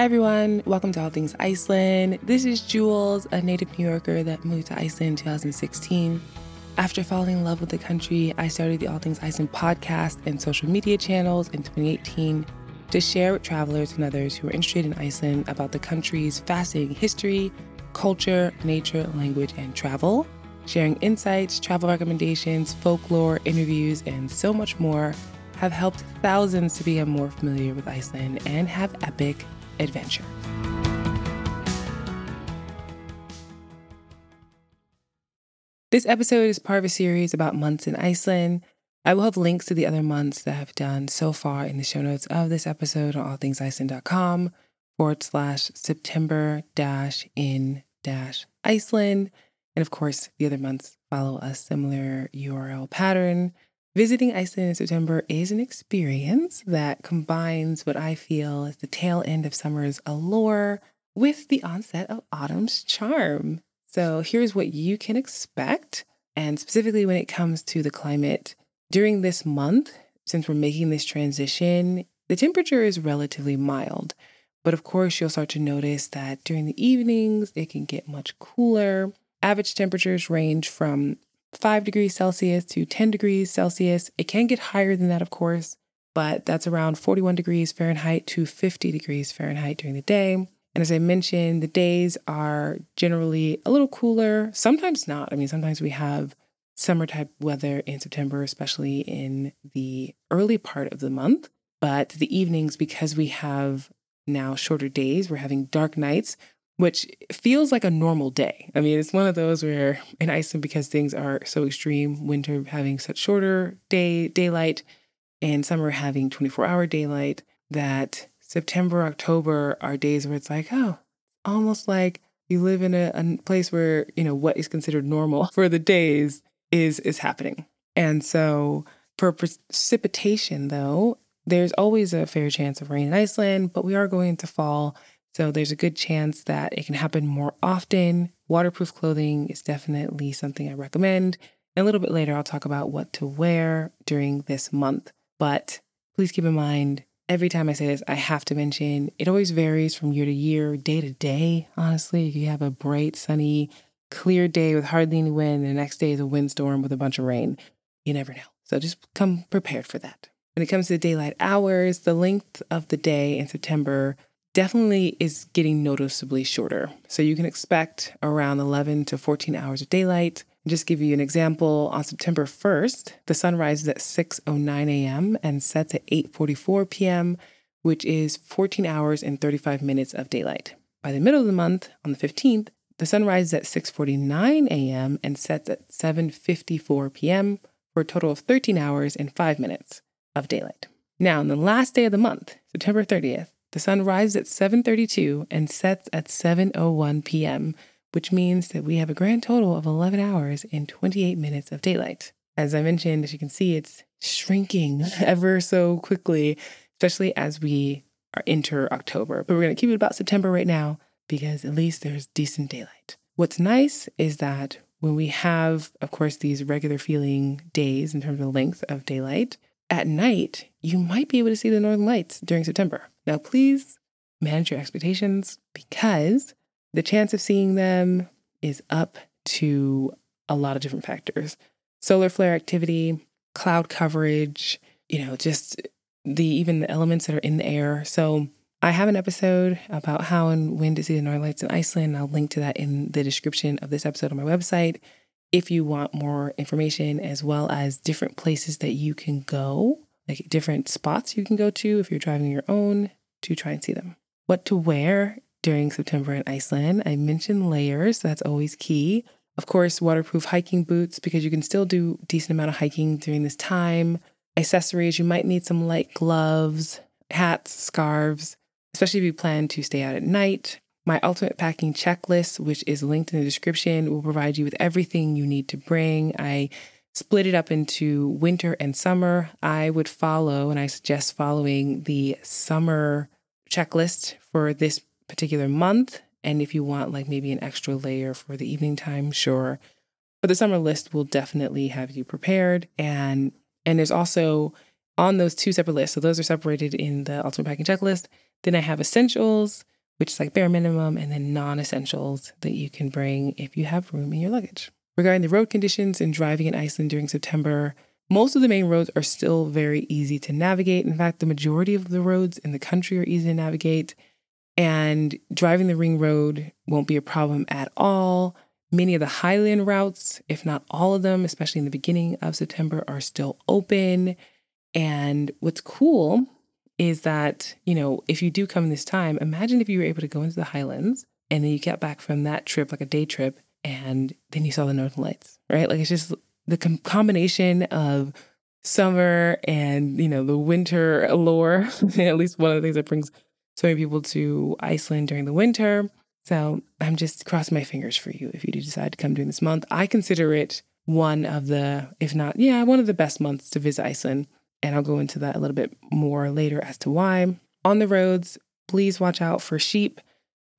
Hi, everyone. Welcome to All Things Iceland. This is Jules, a native New Yorker that moved to Iceland in 2016. After falling in love with the country, I started the All Things Iceland podcast and social media channels in 2018 to share with travelers and others who are interested in Iceland about the country's fascinating history, culture, nature, language, and travel, sharing insights, travel recommendations, folklore, interviews, and so much more have helped thousands to become more familiar with Iceland and have epic adventure. This episode is part of a series about months in Iceland. I will have links to the other months that I've done so far in the show notes of this episode on allthingsiceland.com forward slash September dash in dash Iceland. And of course, the other months follow a similar URL pattern. Visiting Iceland in September is an experience that combines what I feel is the tail end of summer's allure with the onset of autumn's charm. So, here's what you can expect, and specifically when it comes to the climate. During this month, since we're making this transition, the temperature is relatively mild. But of course, you'll start to notice that during the evenings, it can get much cooler. Average temperatures range from 5 degrees Celsius to 10 degrees Celsius. It can get higher than that, of course, but that's around 41 degrees Fahrenheit to 50 degrees Fahrenheit during the day. And as I mentioned, the days are generally a little cooler, sometimes not. I mean, sometimes we have summer type weather in September, especially in the early part of the month. But the evenings, because we have now shorter days, we're having dark nights, which feels like a normal day. I mean, it's one of those where in Iceland, because things are so extreme, winter having such shorter day daylight and summer having 24 hour daylight, that September, October are days where it's like, oh, almost like you live in a, a place where, you know, what is considered normal for the days is is happening. And so for precipitation though, there's always a fair chance of rain in Iceland, but we are going to fall so there's a good chance that it can happen more often. Waterproof clothing is definitely something I recommend. And a little bit later, I'll talk about what to wear during this month. But please keep in mind, every time I say this, I have to mention it always varies from year to year, day to day. Honestly, you have a bright, sunny, clear day with hardly any wind, and the next day is a windstorm with a bunch of rain. You never know. So just come prepared for that. When it comes to daylight hours, the length of the day in September definitely is getting noticeably shorter. So you can expect around 11 to 14 hours of daylight. Just give you an example, on September 1st, the sun rises at 6:09 a.m. and sets at 8:44 p.m., which is 14 hours and 35 minutes of daylight. By the middle of the month, on the 15th, the sun rises at 6:49 a.m. and sets at 7:54 p.m. for a total of 13 hours and 5 minutes of daylight. Now, on the last day of the month, September 30th, the sun rises at 7:32 and sets at 7:01 p.m., which means that we have a grand total of 11 hours and 28 minutes of daylight. As I mentioned, as you can see, it's shrinking ever so quickly, especially as we are enter October. But we're going to keep it about September right now because at least there's decent daylight. What's nice is that when we have, of course, these regular feeling days in terms of the length of daylight, at night, you might be able to see the northern lights during September. Now, please manage your expectations because the chance of seeing them is up to a lot of different factors solar flare activity, cloud coverage, you know, just the even the elements that are in the air. So, I have an episode about how and when to see the northern lights in Iceland. I'll link to that in the description of this episode on my website if you want more information as well as different places that you can go like different spots you can go to if you're driving your own to try and see them. What to wear during September in Iceland? I mentioned layers, that's always key. Of course, waterproof hiking boots because you can still do decent amount of hiking during this time. Accessories, you might need some light gloves, hats, scarves, especially if you plan to stay out at night. My ultimate packing checklist, which is linked in the description, will provide you with everything you need to bring. I split it up into winter and summer, I would follow, and I suggest following the summer checklist for this particular month. And if you want, like maybe an extra layer for the evening time, sure. But the summer list will definitely have you prepared. And and there's also on those two separate lists. So those are separated in the ultimate packing checklist. Then I have essentials, which is like bare minimum, and then non essentials that you can bring if you have room in your luggage. Regarding the road conditions and driving in Iceland during September, most of the main roads are still very easy to navigate. In fact, the majority of the roads in the country are easy to navigate, and driving the ring road won't be a problem at all. Many of the highland routes, if not all of them, especially in the beginning of September, are still open. And what's cool is that, you know, if you do come this time, imagine if you were able to go into the highlands and then you get back from that trip, like a day trip, and then you saw the northern lights, right? Like it's just the com- combination of summer and, you know, the winter allure, at least one of the things that brings so many people to Iceland during the winter. So I'm just crossing my fingers for you if you do decide to come during this month. I consider it one of the, if not, yeah, one of the best months to visit Iceland. And I'll go into that a little bit more later as to why. On the roads, please watch out for sheep.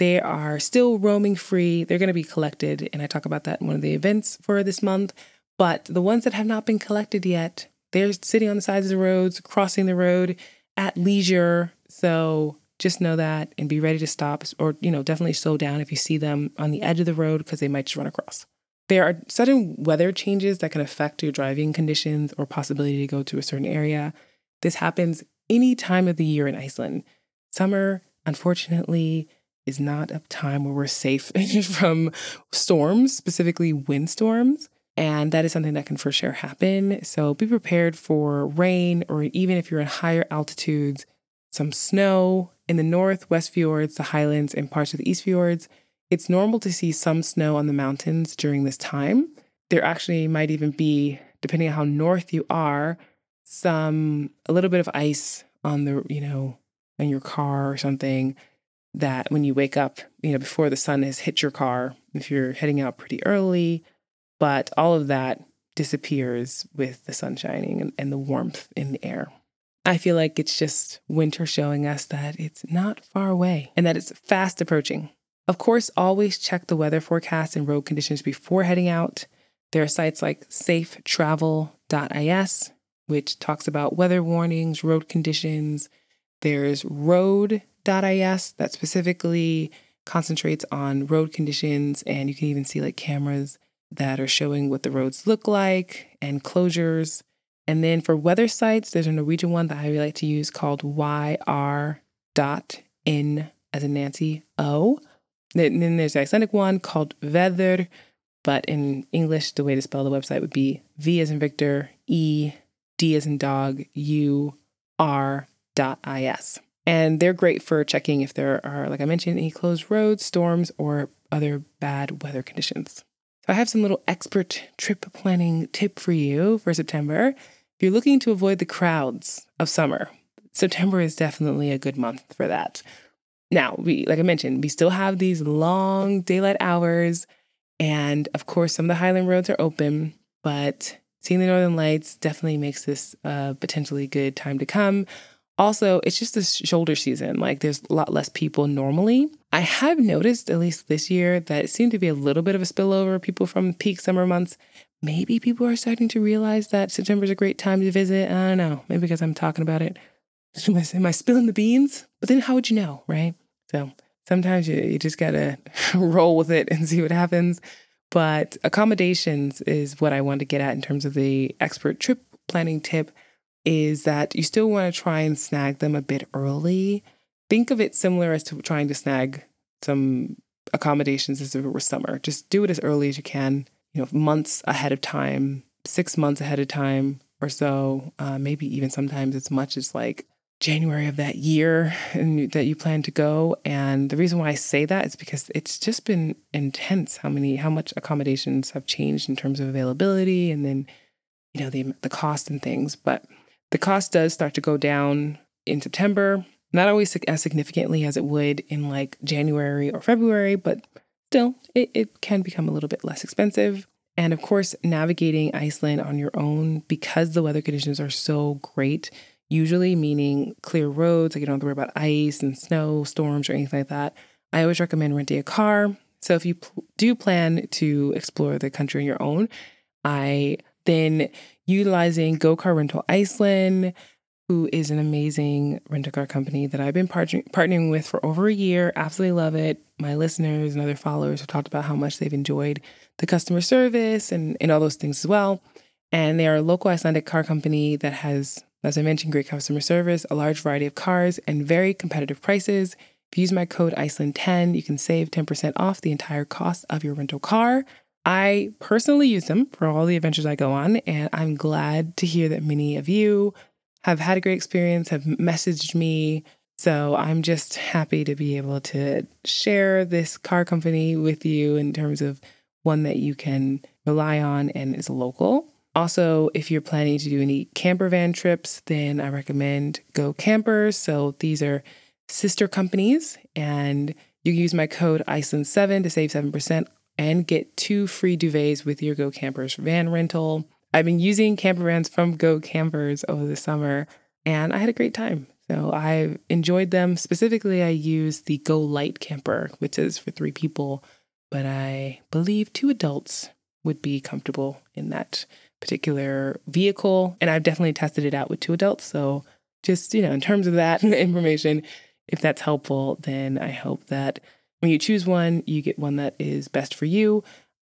They are still roaming free. They're going to be collected. And I talk about that in one of the events for this month. But the ones that have not been collected yet, they're sitting on the sides of the roads, crossing the road at leisure. So just know that and be ready to stop or, you know, definitely slow down if you see them on the edge of the road because they might just run across. There are sudden weather changes that can affect your driving conditions or possibility to go to a certain area. This happens any time of the year in Iceland. Summer, unfortunately, is not a time where we're safe from storms, specifically windstorms. And that is something that can for sure happen. So be prepared for rain, or even if you're in higher altitudes, some snow in the north, west fjords, the highlands, and parts of the east fjords. It's normal to see some snow on the mountains during this time. There actually might even be, depending on how north you are, some a little bit of ice on the, you know, in your car or something that when you wake up, you know, before the sun has hit your car, if you're heading out pretty early, but all of that disappears with the sun shining and, and the warmth in the air. I feel like it's just winter showing us that it's not far away and that it's fast approaching. Of course, always check the weather forecast and road conditions before heading out. There are sites like safetravel.is, which talks about weather warnings, road conditions. There's road.is that specifically concentrates on road conditions, and you can even see like cameras that are showing what the roads look like and closures. And then for weather sites, there's a Norwegian one that I really like to use called yr.in as in Nancy O. And then there's the Icelandic one called Veður, but in English, the way to spell the website would be V as in Victor, E, D as in dog, U, R dot is. And they're great for checking if there are, like I mentioned, any closed roads, storms, or other bad weather conditions. So I have some little expert trip planning tip for you for September. If you're looking to avoid the crowds of summer, September is definitely a good month for that. Now, we like I mentioned, we still have these long daylight hours and of course some of the highland roads are open, but seeing the northern lights definitely makes this a potentially good time to come. Also, it's just the shoulder season. Like there's a lot less people normally. I have noticed, at least this year, that it seemed to be a little bit of a spillover. People from peak summer months, maybe people are starting to realize that September is a great time to visit. I don't know. Maybe because I'm talking about it. Am I, spilling the beans? But then how would you know, right? So sometimes you, you just gotta roll with it and see what happens. But accommodations is what I want to get at in terms of the expert trip planning tip is that you still want to try and snag them a bit early. Think of it similar as to trying to snag some accommodations as if it were summer. Just do it as early as you can, you know, months ahead of time, six months ahead of time or so. Uh, maybe even sometimes as much as like January of that year and that you plan to go. And the reason why I say that is because it's just been intense how many, how much accommodations have changed in terms of availability and then, you know, the, the cost and things. But the cost does start to go down in September, not always as significantly as it would in like January or February, but still, it, it can become a little bit less expensive. And of course, navigating Iceland on your own because the weather conditions are so great, usually meaning clear roads, like you don't have to worry about ice and snow, storms, or anything like that. I always recommend renting a car. So if you pl- do plan to explore the country on your own, I then utilizing Go Car Rental Iceland, who is an amazing rental car company that I've been partner- partnering with for over a year. Absolutely love it. My listeners and other followers have talked about how much they've enjoyed the customer service and, and all those things as well. And they are a local Icelandic car company that has, as I mentioned, great customer service, a large variety of cars, and very competitive prices. If you use my code ICELAND10, you can save 10% off the entire cost of your rental car. I personally use them for all the adventures I go on, and I'm glad to hear that many of you have had a great experience, have messaged me. So I'm just happy to be able to share this car company with you in terms of one that you can rely on and is local. Also, if you're planning to do any camper van trips, then I recommend Go Campers. So these are sister companies, and you can use my code ICELAND7 to save 7% and get two free duvets with your Go Campers van rental. I've been using camper vans from Go Campers over the summer, and I had a great time. So I've enjoyed them. Specifically, I use the Go Light camper, which is for three people, but I believe two adults would be comfortable in that particular vehicle. And I've definitely tested it out with two adults. So just, you know, in terms of that information, if that's helpful, then I hope that when you choose one, you get one that is best for you.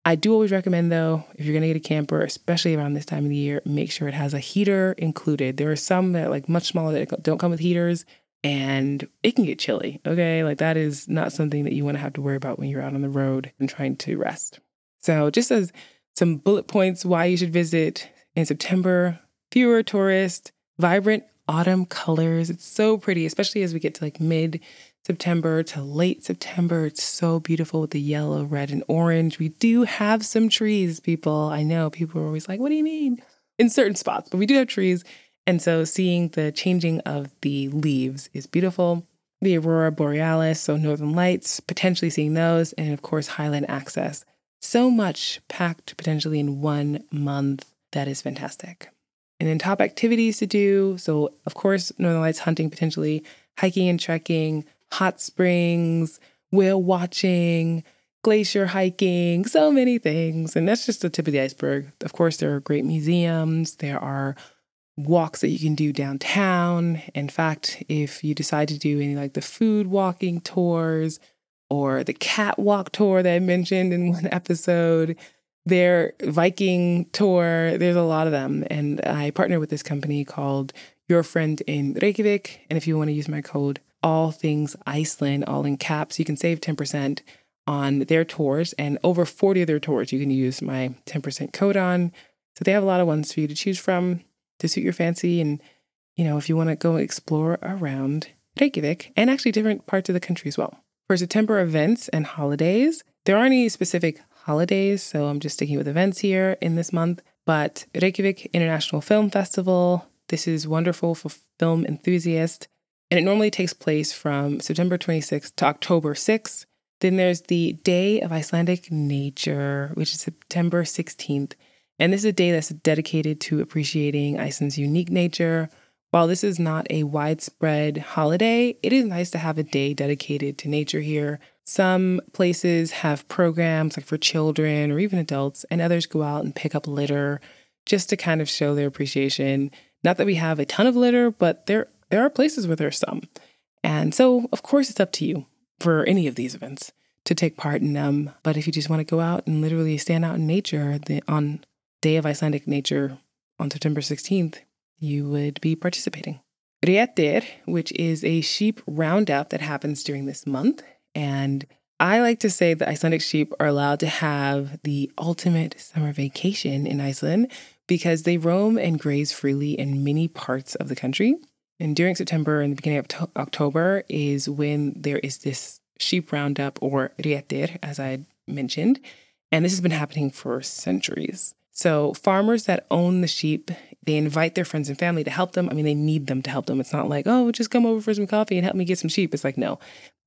I do always recommend, though, if you're going to get a camper, especially around this time of the year, make sure it has a heater included. There are some that like much smaller that don't come with heaters, and it can get chilly. Okay, like that is not something that you want to have to worry about when you're out on the road and trying to rest. So, just as some bullet points why you should visit in September, fewer tourists, vibrant autumn colors. It's so pretty, especially as we get to like mid September to late September. It's so beautiful with the yellow, red, and orange. We do have some trees, people. I know people are always like, what do you mean? In certain spots, but we do have trees. And so seeing the changing of the leaves is beautiful. The aurora borealis, so northern lights, potentially seeing those, and of course, highland access. So much packed potentially in one month. That is fantastic. And then top activities to do. So, of course, Northern Lights hunting potentially, hiking and trekking, hot springs, whale watching, glacier hiking, so many things. And that's just the tip of the iceberg. Of course, there are great museums, there are walks that you can do downtown. In fact, if you decide to do any like the food walking tours or the catwalk tour that I mentioned in one episode, their Viking tour, there's a lot of them. And I partner with this company called Your Friend in Reykjavik. And if you want to use my code all things Iceland, all in caps. You can save 10% on their tours, and over 40 of their tours you can use my 10% code on. So they have a lot of ones for you to choose from to suit your fancy. And, you know, if you want to go explore around Reykjavik and actually different parts of the country as well. For September events and holidays, there aren't any specific holidays, so I'm just sticking with events here in this month. But Reykjavik International Film Festival, this is wonderful for film enthusiasts. And it normally takes place from September 26th to October 6th. Then there's the Day of Icelandic Nature, which is September 16th. And this is a day that's dedicated to appreciating Iceland's unique nature. While this is not a widespread holiday, it is nice to have a day dedicated to nature here. Some places have programs like for children or even adults, and others go out and pick up litter just to kind of show their appreciation. Not that we have a ton of litter, but there there are places where there's some. And so, of course, it's up to you for any of these events to take part in them. But if you just want to go out and literally stand out in nature the, on Day of Icelandic Nature on September 16th, you would be participating. Réttir, which is a sheep roundup that happens during this month. And I like to say that Icelandic sheep are allowed to have the ultimate summer vacation in Iceland because they roam and graze freely in many parts of the country. And during September and the beginning of to- October is when there is this sheep roundup or réttir, as I mentioned. And this has been happening for centuries. So farmers that own the sheep, they invite their friends and family to help them. I mean, they need them to help them. It's not like, oh, just come over for some coffee and help me get some sheep. It's like, no,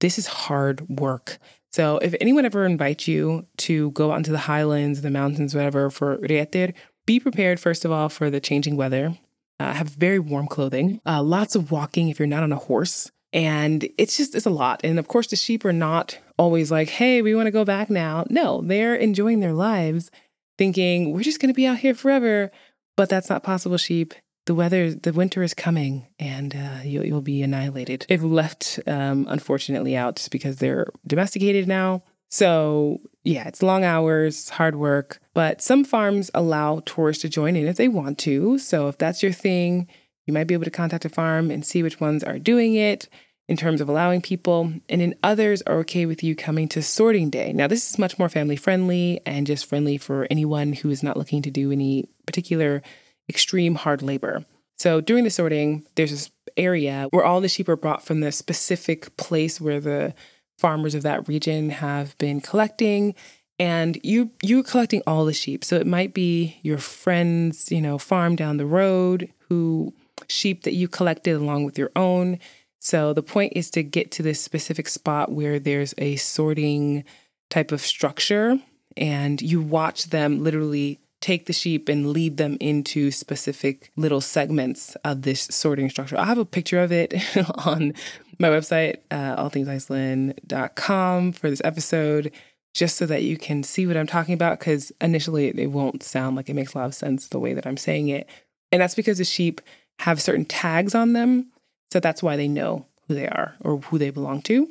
this is hard work. So if anyone ever invites you to go out into the highlands, the mountains, whatever, for réttir, be prepared, first of all, for the changing weather uh, have very warm clothing, uh, lots of walking if you're not on a horse. And it's just, it's a lot. And of course, the sheep are not always like, hey, we want to go back now. No, they're enjoying their lives, thinking, we're just going to be out here forever. But that's not possible, sheep. the weather, the winter is coming, and uh, you'll, you'll be annihilated if left, um, unfortunately, out just because they're domesticated now. So, yeah, it's long hours, hard work, but some farms allow tourists to join in if they want to. So, if that's your thing, you might be able to contact a farm and see which ones are doing it in terms of allowing people. And then others are okay with you coming to sorting day. Now, this is much more family friendly and just friendly for anyone who is not looking to do any particular extreme hard labor. So, during the sorting, there's this area where all the sheep are brought from the specific place where the farmers of that region have been collecting and you you're collecting all the sheep. So it might be your friend's you know farm down the road who sheep that you collected along with your own. So the point is to get to this specific spot where there's a sorting type of structure and you watch them literally take the sheep and lead them into specific little segments of this sorting structure. I have a picture of it on my website, uh, allthingsiceland.com, for this episode, just so that you can see what I'm talking about. Because initially, it won't sound like it makes a lot of sense the way that I'm saying it. And that's because the sheep have certain tags on them. So that's why they know who they are or who they belong to.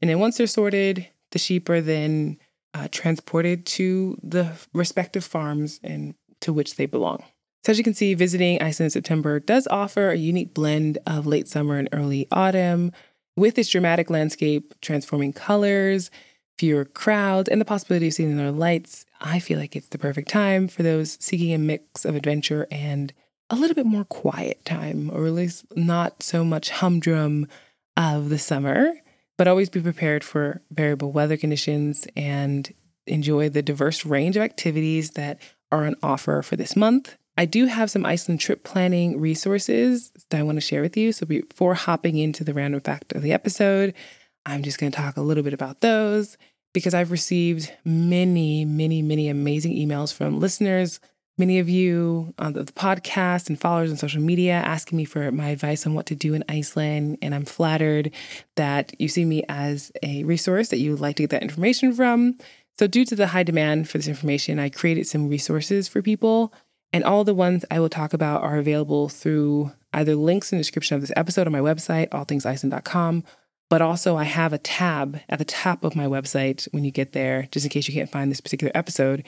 And then once they're sorted, the sheep are then uh, transported to the respective farms and to which they belong. So, as you can see, visiting Iceland in September does offer a unique blend of late summer and early autumn with its dramatic landscape, transforming colors, fewer crowds, and the possibility of seeing the northern lights. I feel like it's the perfect time for those seeking a mix of adventure and a little bit more quiet time, or at least not so much humdrum of the summer but always be prepared for variable weather conditions and enjoy the diverse range of activities that are on offer for this month. I do have some Iceland trip planning resources that I want to share with you. So before hopping into the random fact of the episode, I'm just going to talk a little bit about those because I've received many, many, many amazing emails from listeners many of you on the podcast and followers on social media asking me for my advice on what to do in Iceland. And I'm flattered that you see me as a resource that you would like to get that information from. So, due to the high demand for this information, I created some resources for people. And all the ones I will talk about are available through either links in the description of this episode on my website, allthingsiceland.com. But also, I have a tab at the top of my website when you get there, just in case you can't find this particular episode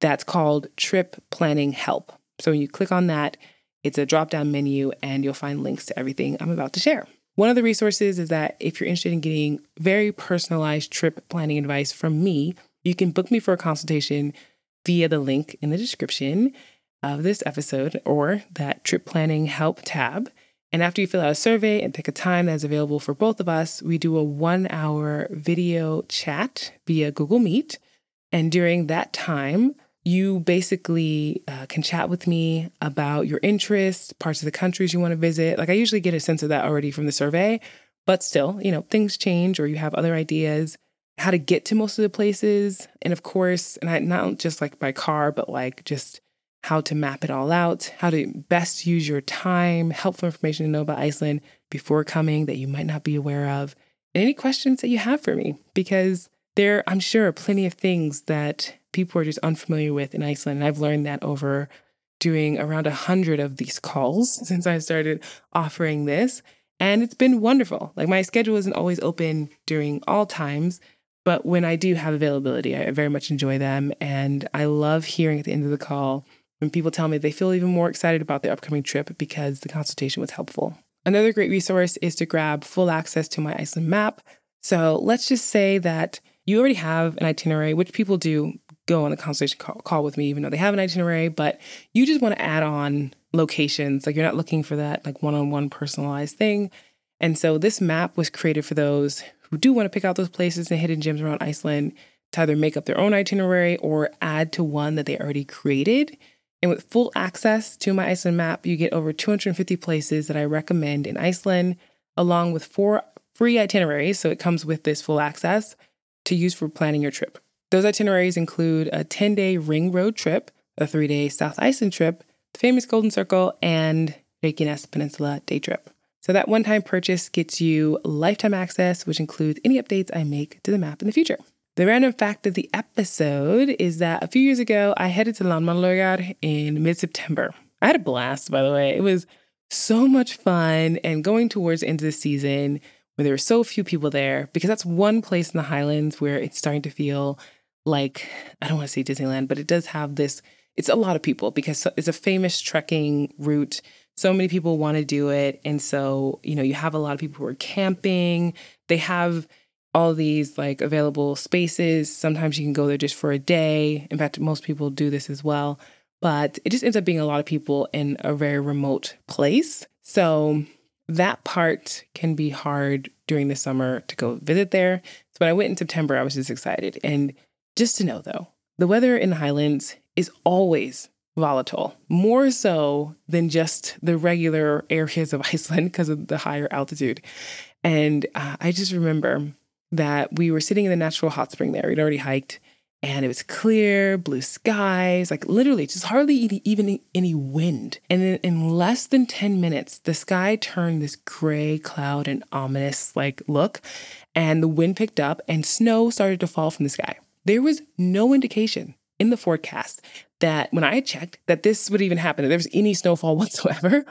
that's called Trip Planning Help. So when you click on that, it's a drop down menu and you'll find links to everything I'm about to share. One of the resources is that if you're interested in getting very personalized trip planning advice from me, you can book me for a consultation via the link in the description of this episode or that trip planning help tab. And after you fill out a survey and pick a time that's available for both of us, we do a one hour video chat via Google Meet. And during that time, you basically uh, can chat with me about your interests, parts of the countries you want to visit. Like I usually get a sense of that already from the survey, but still, you know, things change or you have other ideas how to get to most of the places. And of course, and I, not just like by car, but like just how to map it all out, how to best use your time, helpful information to know about Iceland before coming that you might not be aware of, and any questions that you have for me, because there, I'm sure, are plenty of things that people are just unfamiliar with in Iceland. And I've learned that over doing around a hundred of these calls since I started offering this. And it's been wonderful. Like my schedule isn't always open during all times, but when I do have availability, I very much enjoy them. And I love hearing at the end of the call when people tell me they feel even more excited about their upcoming trip because the consultation was helpful. Another great resource is to grab full access to my Iceland map. So let's just say that you already have an itinerary, which people do go on a consultation call, call with me, even though they have an itinerary, but you just want to add on locations. Like you're not looking for that like one on one personalized thing. And so this map was created for those who do want to pick out those places and hidden gems around Iceland to either make up their own itinerary or add to one that they already created. And with full access to my Iceland map, you get over 250 places that I recommend in Iceland, along with four free itineraries. So it comes with this full access to use for planning your trip. Those itineraries include a 10 day ring road trip, a three day South Iceland trip, the famous Golden Circle, and Reykjanes Peninsula day trip. So that one time purchase gets you lifetime access, which includes any updates I make to the map in the future. The random fact of the episode is that a few years ago, I headed to Landmannalaugar in mid September. I had a blast, by the way. It was so much fun. And going towards the end of the season, where there were so few people there, because that's one place in the Highlands where it's starting to feel like, I don't want to say Disneyland, but it does have this, it's a lot of people because it's a famous trekking route. So many people want to do it. And so, you know, you have a lot of people who are camping. They have all these like available spaces. Sometimes you can go there just for a day. In fact, most people do this as well. But it just ends up being a lot of people in a very remote place. So that part can be hard during the summer to go visit there. So when I went in September, I was just excited. And just to know though, the weather in the Highlands is always volatile, more so than just the regular areas of Iceland because of the higher altitude. And uh, I just remember that we were sitting in the natural hot spring there. We'd already hiked and it was clear, blue skies, like literally just hardly even any wind. And then in less than 10 minutes, the sky turned this gray cloud and ominous like look, and the wind picked up and snow started to fall from the sky. There was no indication in the forecast that when I checked that this would even happen, that there was any snowfall whatsoever.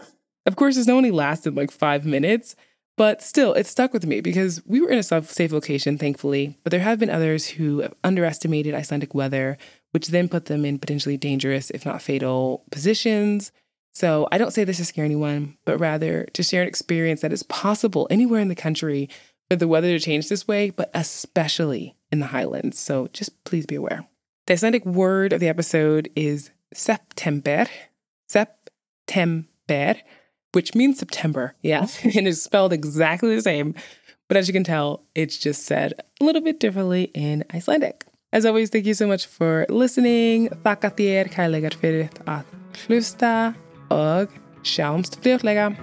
Of course, snow only lasted like five minutes, but still, it stuck with me because we were in a safe location, thankfully. But there have been others who have underestimated Icelandic weather, which then put them in potentially dangerous, if not fatal, positions. So I don't say this to scare anyone, but rather to share an experience that is possible anywhere in the country for the weather to change this way, but especially in the highlands. So just please be aware. The Icelandic word of the episode is september. September which means September. Yeah. and it's spelled exactly the same. But as you can tell, it's just said a little bit differently in Icelandic. As always, thank you so much for listening. Þakka þér fyrir að hlusta og sjáumst fljótlega.